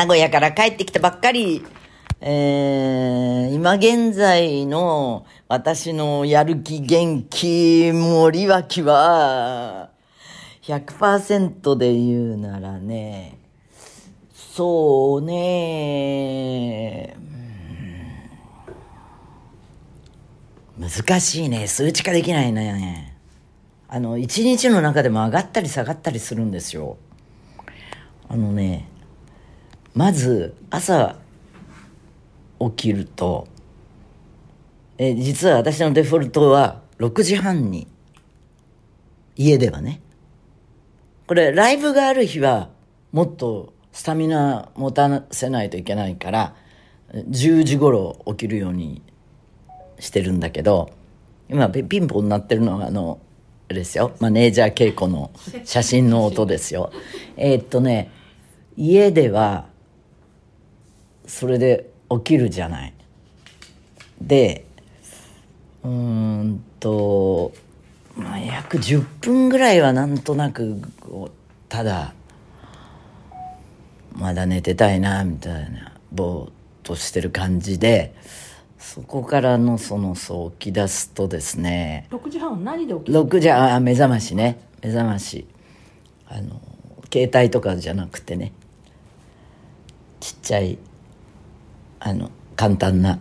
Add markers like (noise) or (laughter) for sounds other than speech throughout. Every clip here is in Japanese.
名古屋から帰ってきたばっかり、えー、今現在の私のやる気、元気、森脇は、100%で言うならね、そうね、難しいね。数値化できないね。あの、一日の中でも上がったり下がったりするんですよ。あのね、まず朝起きると、え実は私のデフォルトは6時半に家ではね。これライブがある日はもっとスタミナ持たせないといけないから10時頃起きるようにしてるんだけど今ピンポン鳴ってるのはあのあれですよ。マネージャー稽古の写真の音ですよ。えっとね家ではそれで起きるじゃない。でうーんとまあ約10分ぐらいはなんとなくただまだ寝てたいなみたいなぼーっとしてる感じでそこからのそのそう起き出すとですね6時半は何で起きる6時あ目覚ましね。目覚まし。あの携帯とかじゃなくてね。ちっちゃいあの簡単な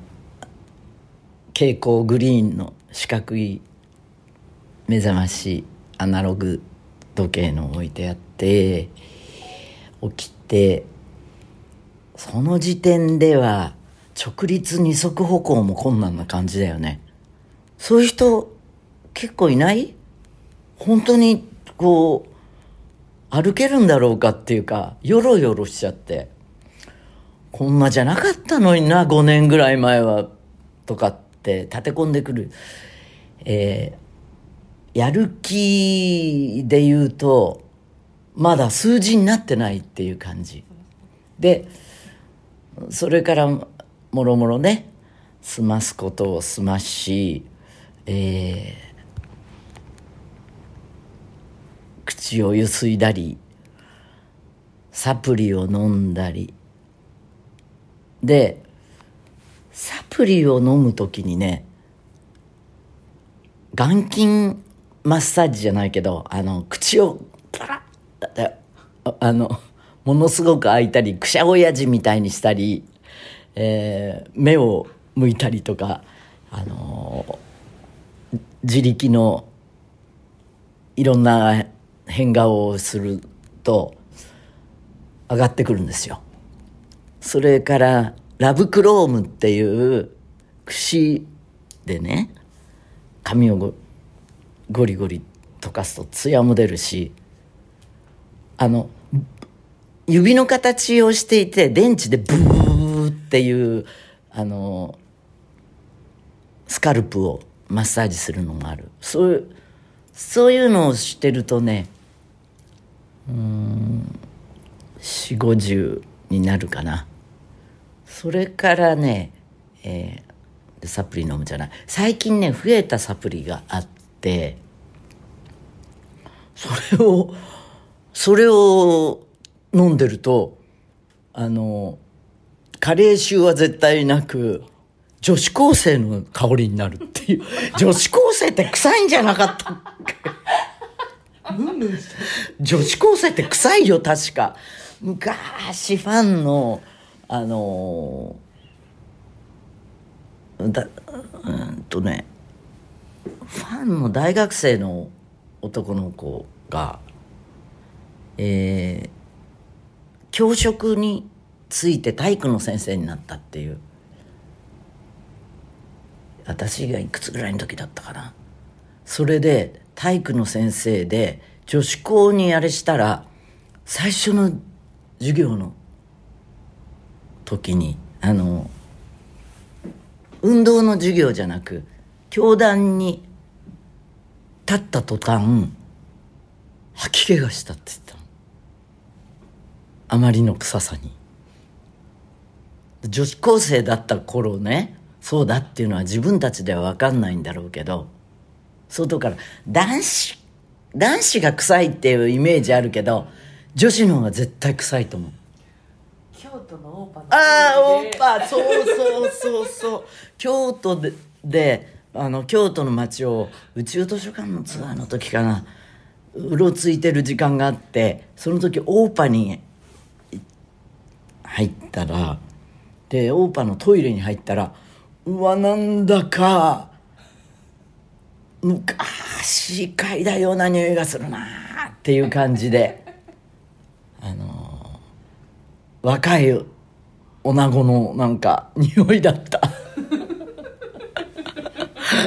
蛍光グリーンの四角い目覚ましアナログ時計の置いてあって起きてその時点では直立二足歩行も困難な感じだよね。そういう人結構いない？本当にこう歩けるんだろうかっていうかよろよろしちゃって。こんなじゃなかったのにな5年ぐらい前はとかって立て込んでくる。えーやる気で言うとまだ数字になってないっていう感じ。でそれからもろもろね済ますことを済まし、えー口をゆすいだりサプリを飲んだりでサプリを飲む時にね眼筋マッサージじゃないけどあの口をパラッてあのものすごく開いたりくしゃ親父みたいにしたり、えー目を向いたりとかあの自力のいろんな変顔をすると上がってくるんですよ。それからラブクロームっていう櫛でね髪をゴリゴリ溶かすとツヤも出るしあの指の形をしていて電池でブーっていうあのスカルプをマッサージするのがある。そういうそういうのをしてるとねうん4 5 0になるかな。それからね、えーでサプリ飲むじゃない。最近ね増えたサプリがあってそれをそれを飲んでるとあの加齢臭は絶対なく女子高生の香りになるっていう。(laughs) 女子高生って臭いんじゃなかった。っけ女子高生って臭いよ確か昔ファンのあのだうんとねファンの大学生の男の子がえー教職について体育の先生になったっていう。私がいくつぐらいの時だったかな。それで体育の先生で女子校にあれしたら最初の授業の時にあの運動の授業じゃなく教壇に立った途端吐き気がしたって言ったの。あまりの臭さに。女子高生だった頃ねそうだっていうのは自分たちでは分かんないんだろうけど外から男子男子が臭いっていうイメージあるけど女子の方が絶対臭いと思う。京都のオーパのああオーパそうそうそうそう。京都でであの京都の街を宇宙図書館のツアーの時かな。うろついてる時間があってその時オーパに入ったらでオーパのトイレに入ったらうわなんだか昔嗅いだような匂いがするなっていう感じで若い女子のなんか匂いだった。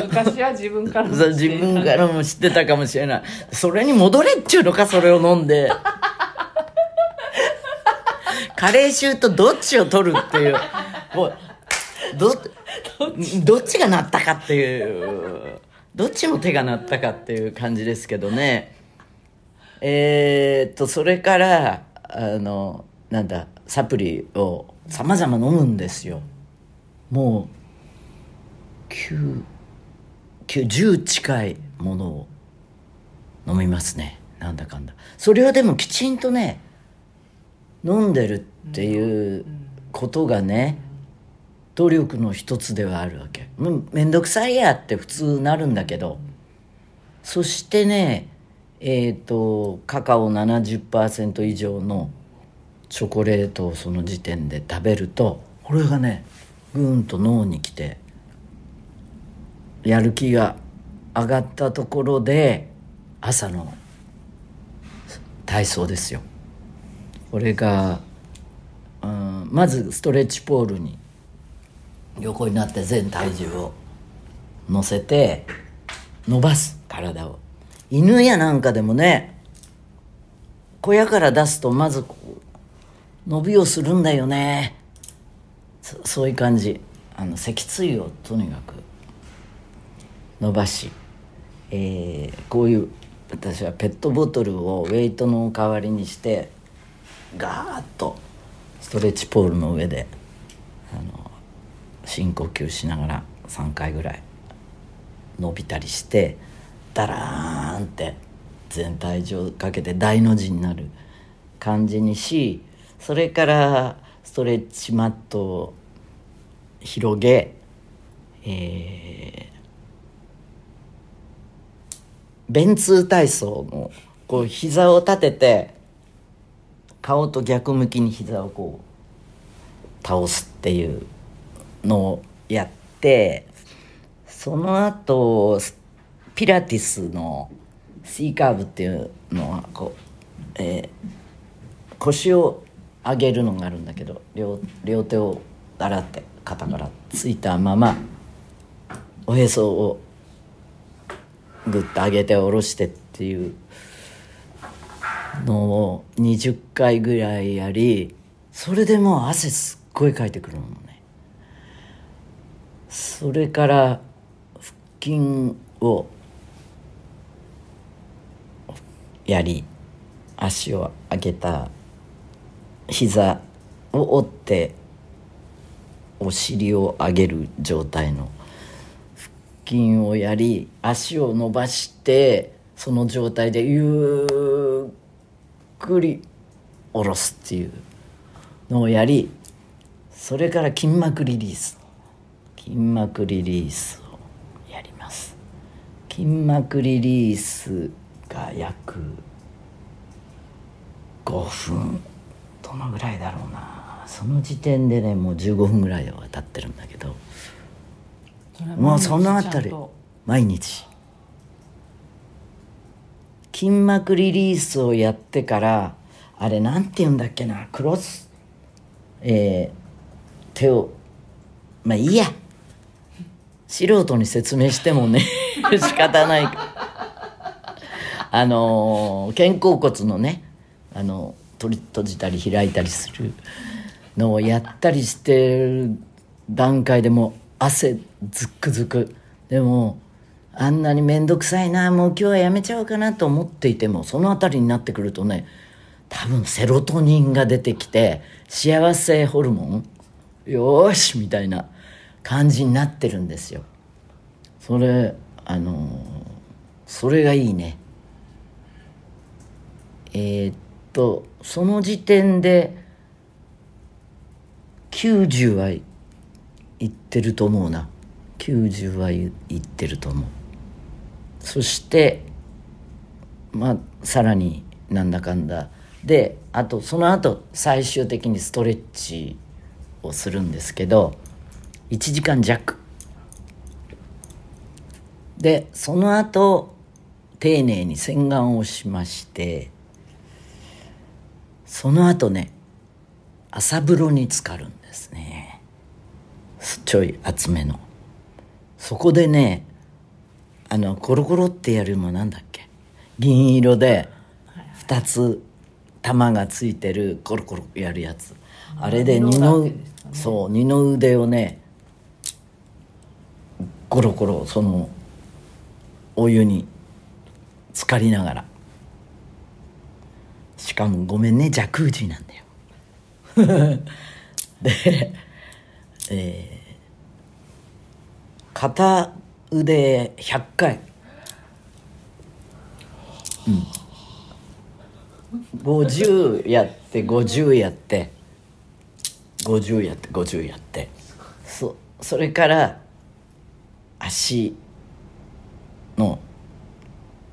昔は自分からも自分からも知ってたかもしれない。それに戻れっちゅうのかそれを飲んで。カレー臭とどっちを取るっていう。もうどどっちがなったかっていう。どっちの手がなったかっていう感じですけどね。えー、っとそれからあのなんだサプリをさまざま飲むんですよ。もう9 9 10近いものを飲みますね。なんだかんだ。それをでもきちんとね飲んでるっていうことがね努力の一つではあるわけ。うんめんどくさいやって普通なるんだけど。そしてねえっ、とカカオ70%以上のチョコレートをその時点で食べるとこれがねぐーんと脳に来てやる気が上がったところで朝の体操ですよ。これが、うん、まずストレッチポールに横になって全体重を乗せて伸ばす体を。犬やなんかでもね小屋から出すとまず伸びをするんだよね。そういう感じ。あの脊椎をとにかく伸ばし、えーこういう私はペットボトルをウェイトの代わりにしてガーッとストレッチポールの上であの深呼吸しながら3回ぐらい伸びたりしてダラーンって全体重かけて大の字になる感じにしそれからストレッチマットを広げ、えー便通体操のこう膝を立てて顔と逆向きに膝をこう倒すっていうのをやってその後ピラティスの C カーブっていうのはこう、えー腰を上げるのがあるんだけど両両手を洗って肩からついたままおへそをグッと上げて下ろしてっていうのを20回ぐらいやりそれでもう汗すっごいかいてくるのね。それから腹筋をやり足を上げた膝を折ってお尻を上げる状態の。腹筋をやり足を伸ばしてその状態でゆっくり下ろすっていうのをやりそれから筋膜リリース。筋膜リリースをやります。筋膜リリースが約5分。どのぐらいだろうな。その時点でねもう15分ぐらいは経ってるんだけど。もうそのあたり毎日。筋膜リリースをやってからあれなんて言うんだっけなクロスえー手をまあいいや。素人に説明してもね (laughs) 仕方ない。あのー肩甲骨のねあの取り閉じたり開いたりするのをやったりしてる段階でも汗ズックズク。でもあんなに面倒くさいなもう今日はやめちゃおうかなと思っていてもその辺りになってくるとね多分セロトニンが出てきて幸せホルモンよーしみたいな感じになってるんですよ。それあのそれがいいね。えーっとその時点で90はいってると思うな。90はいってると思う。そしてまあさらになんだかんだ。であとその後最終的にストレッチをするんですけど1時間弱。でその後丁寧に洗顔をしましてその後ね朝風呂に浸かるんですね。ちょい厚めの。そこでねあのコロコロってやるのなんだっけ？銀色で2つ玉がついてるコロコロやるやつ。あれで二の、そう二の腕をねコロコロそのお湯に浸かりながらしかもごめんねジャクージなんだよ。(laughs) で、えー片腕100回。うん。50やって50やって。50やって50やって。そそれから足の、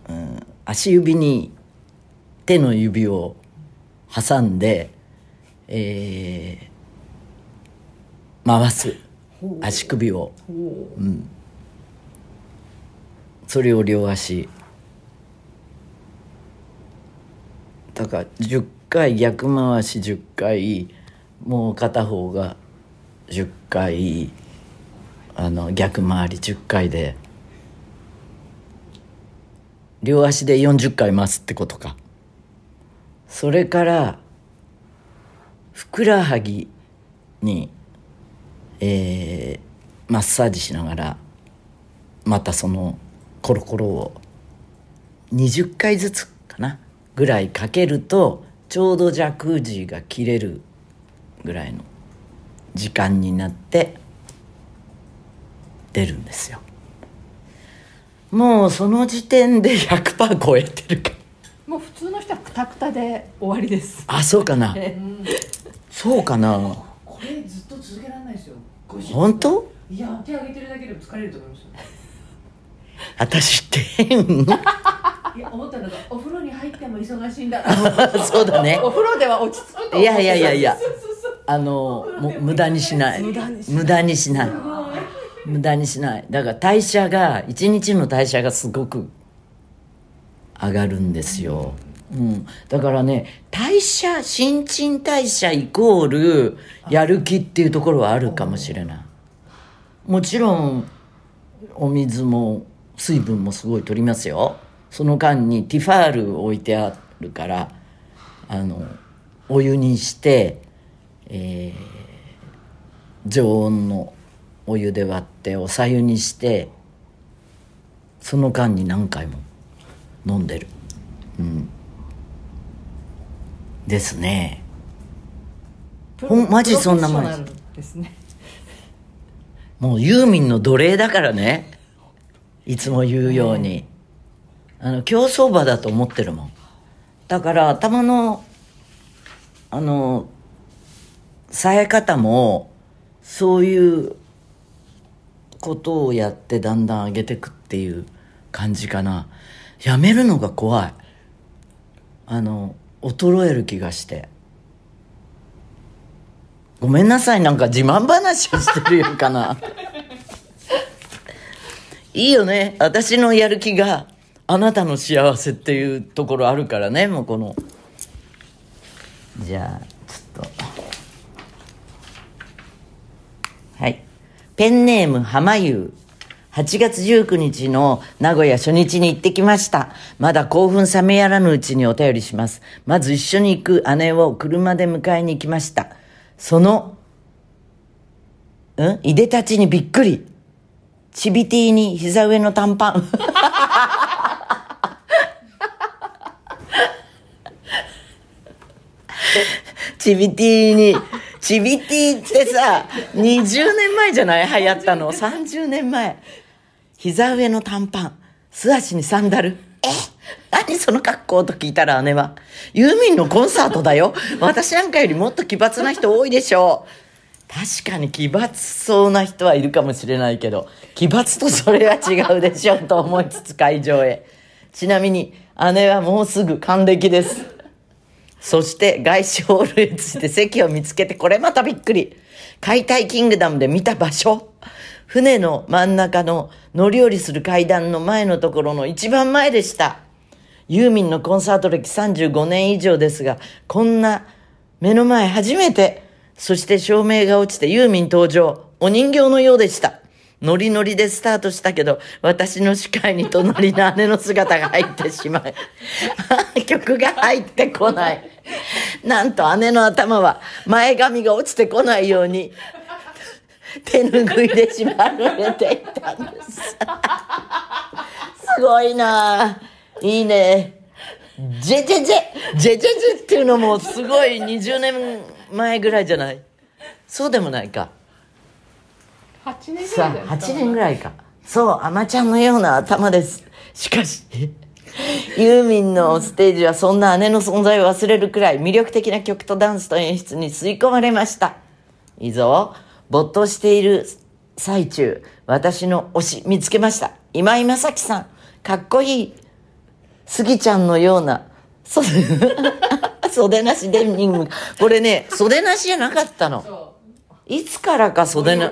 うん、足指に手の指を挟んで、えー回す。足首を、う。ん、それを両足。だから10回逆回し10回もう片方が10回あの逆回り10回で両足で40回回すってことかそれからふくらはぎに、えーマッサージしながらまたそのコロコロを20回ずつかなぐらいかけるとちょうどジャクージが切れるぐらいの時間になって出るんですよ。もうその時点で100%超えてるから。もう普通の人はクタクタで終わりです。あそうかな。え (laughs) そうかな。これずっと続けられないですよ。50本当？いや手上げてるだけでも疲れると思いますよ。私って変？(laughs) いや思ったのがお風呂に入っても忙しいんだ。な (laughs) そうだね。お風呂では落ち着くといやいやいやいや。あのもう無駄にしない。無駄にし無駄にしない。無駄にしない。だから代謝が一日の代謝がすごく上がるんですよ、うん、だからね代謝新陳代謝イコールやる気っていうところはあるかもしれない。もちろんお水も水分もすごい取りますよ。その間にティファール置いてあるからあのお湯にして、えー常温のお湯で割っておさゆにしてその間に何回も飲んでる。うん。ですね。ほんマジそんなもんです。ね。もうユーミンの奴隷だからね。いつも言うように、あの競走馬だと思ってるもん。だから頭のあの冴え方もそういうことをやってだんだん上げてくっていう感じかなやめるのが怖い。あの衰える気がして。ごめんなさい。なんか自慢話をしてるよかな。(laughs) いいよね。私のやる気があなたの幸せっていうところあるからね。もうこの。じゃあちょっと。はい。ペンネーム浜優8月19日の名古屋初日に行ってきました。まだ興奮冷めやらぬうちにお便りします。まず一緒に行く姉を車で迎えに行きました。その、うん？いでたちにびっくり。チビティに膝上の短パン。(laughs) チビティに、チビティってさ、20年前じゃない？流行ったの。30年前。膝上の短パン、素足にサンダル。え何その格好と聞いたら姉は。ユーミンのコンサートだよ。私なんかよりもっと奇抜な人多いでしょう。確かに奇抜そうな人はいるかもしれないけど、奇抜とそれは違うでしょうと思いつつ会場へ。ちなみに、姉はもうすぐ還暦です。そして外資ホールへ着いて席を見つけて、これまたびっくり。解体キングダムで見た場所。船の真ん中の乗り降りする階段の前のところの一番前でした。ユーミンのコンサート歴35年以上ですが、こんな目の前初めて、そして照明が落ちてユーミン登場。お人形のようでした。ノリノリでスタートしたけど、私の視界に隣の姉の姿が入ってしまい、(laughs) 曲が入ってこない。なんと姉の頭は前髪が落ちてこないように、手ぬぐいで縛られていたんです。すごいなあいいね。ジェジェジェジェジェジェっていうのもすごい20年前ぐらいじゃない？そうでもないか。8年ぐらいだよ8年ぐらいか。そう、アマちゃんのような頭です。しかし、ユーミンのステージはそんな姉の存在を忘れるくらい魅力的な曲とダンスと演出に吸い込まれました。いいぞ。没頭している最中、私の推し見つけました。今井正樹さん。かっこいい。スギちゃんのような、袖、(laughs) 袖なしデニム。これね、袖なしじゃなかったの。そいつからかう袖な、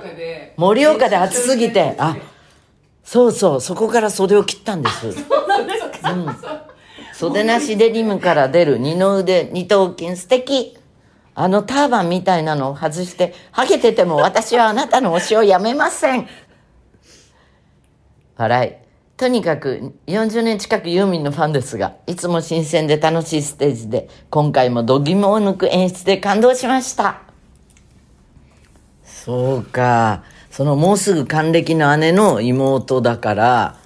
盛岡で暑すぎて、あ、そうそう、そこから袖を切ったんです。うん。袖なしデニムから出る二の腕、二頭筋、素敵。あのターバンみたいなのを外して、ハゲてても私はあなたの推しをやめません。笑い。とにかく40年近くユーミンのファンですが、いつも新鮮で楽しいステージで、今回も度肝を抜く演出で感動しました。そうか。そのもうすぐ還暦の姉の妹だから、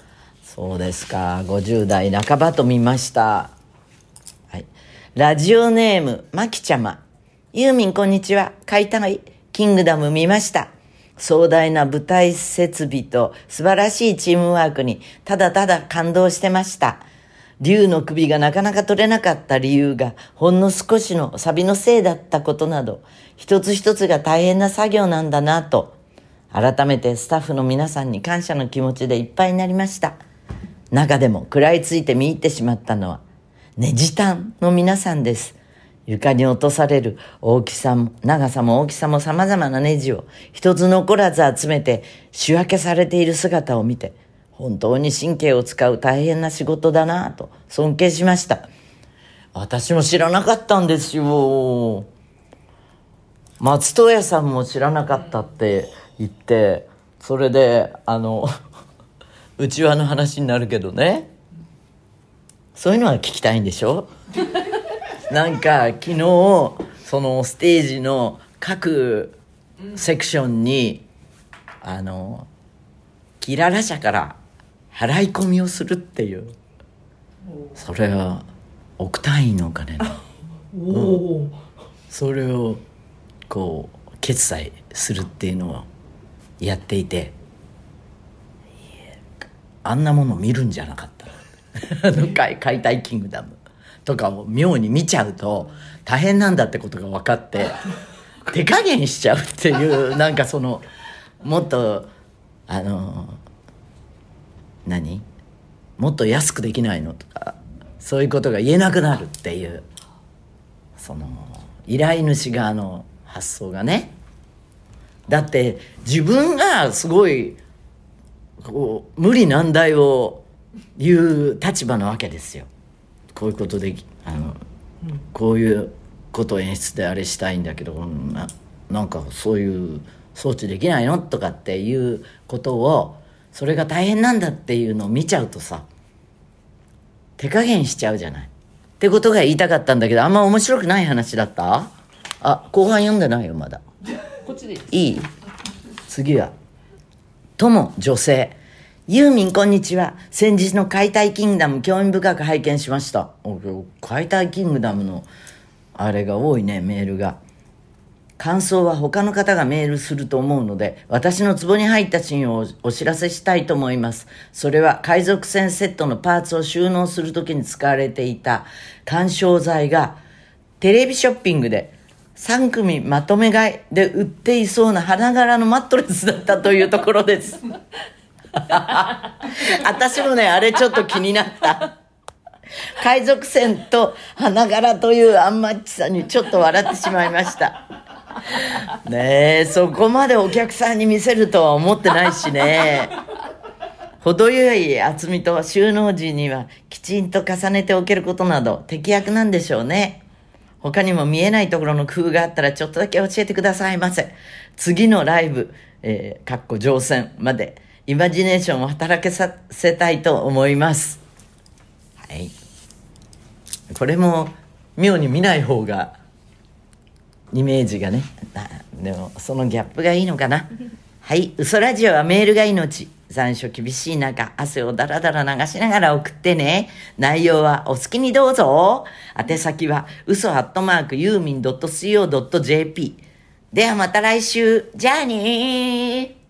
そうですか。50代半ばと見ました。はい。ラジオネーム、まきちゃま。ユーミンこんにちは。解体、キングダム見ました。壮大な舞台設備と素晴らしいチームワークにただただ感動してました。竜の首がなかなか取れなかった理由がほんの少しのサビのせいだったことなど、一つ一つが大変な作業なんだなと、改めてスタッフの皆さんに感謝の気持ちでいっぱいになりました。中でも食らいついて見入ってしまったのは、ネジタンの皆さんです。床に落とされる大きさも、長さも大きさも様々なネジを一つ残らず集めて仕分けされている姿を見て、本当に神経を使う大変な仕事だなと尊敬しました。私も知らなかったんですよ。松任谷さんも知らなかったって言って、それで、あの、(laughs) うちわの話になるけどね。そういうのは聞きたいんでしょ？なんか昨日そのステージの各セクションにあのキララ社から払い込みをするっていう。それは億単位のお金なの。おお、それをこう決済するっていうのをやっていて。あんなもの見るんじゃなかった。(laughs) あの解解体キングダムとかを妙に見ちゃうと大変なんだってことが分かって (laughs) 手加減しちゃうっていうなんかそのもっとあの何？もっと安くできないのとかそういうことが言えなくなるっていうその依頼主側の発想がね。だって自分がすごいこう無理難題を言う立場なわけですよこういうことであの、こういうことを演出であれしたいんだけどうんななんかそういう装置できないのとかっていうことをそれが大変なんだっていうのを見ちゃうとさ手加減しちゃうじゃない。ってことが言いたかったんだけどあんま面白くない話だった？あ後半読んでないよまだ。こっちでいい？次は。とも女性。ユーミンこんにちは。先日の解体キングダム興味深く拝見しました。解体キングダムのあれが多いね、メールが。感想は他の方がメールすると思うので、私の壺に入ったシーンをお知らせしたいと思います。それは海賊船セットのパーツを収納するときに使われていた干渉剤がテレビショッピングで3組まとめ買いで売っていそうな花柄のマットレスだったというところです。(laughs) 私もね、あれちょっと気になった。海賊船と花柄というアンマッチさんにちょっと笑ってしまいました。ねえ、そこまでお客さんに見せるとは思ってないしね。程よい厚みと収納時にはきちんと重ねておけることなど適役なんでしょうね。他にも見えないところの工夫があったらちょっとだけ教えてくださいませ。次のライブ、えー、かっこ乗船までイマジネーションを働けさせたいと思います。はい。これも妙に見ない方がイメージがね。でもそのギャップがいいのかな。はい。嘘ラジオはメールが命。残暑厳しい中汗をだらだら流しながら送ってね。内容はお好きにどうぞ。宛先は嘘アットマークユーミン .co.jp ではまた来週。じゃあねー。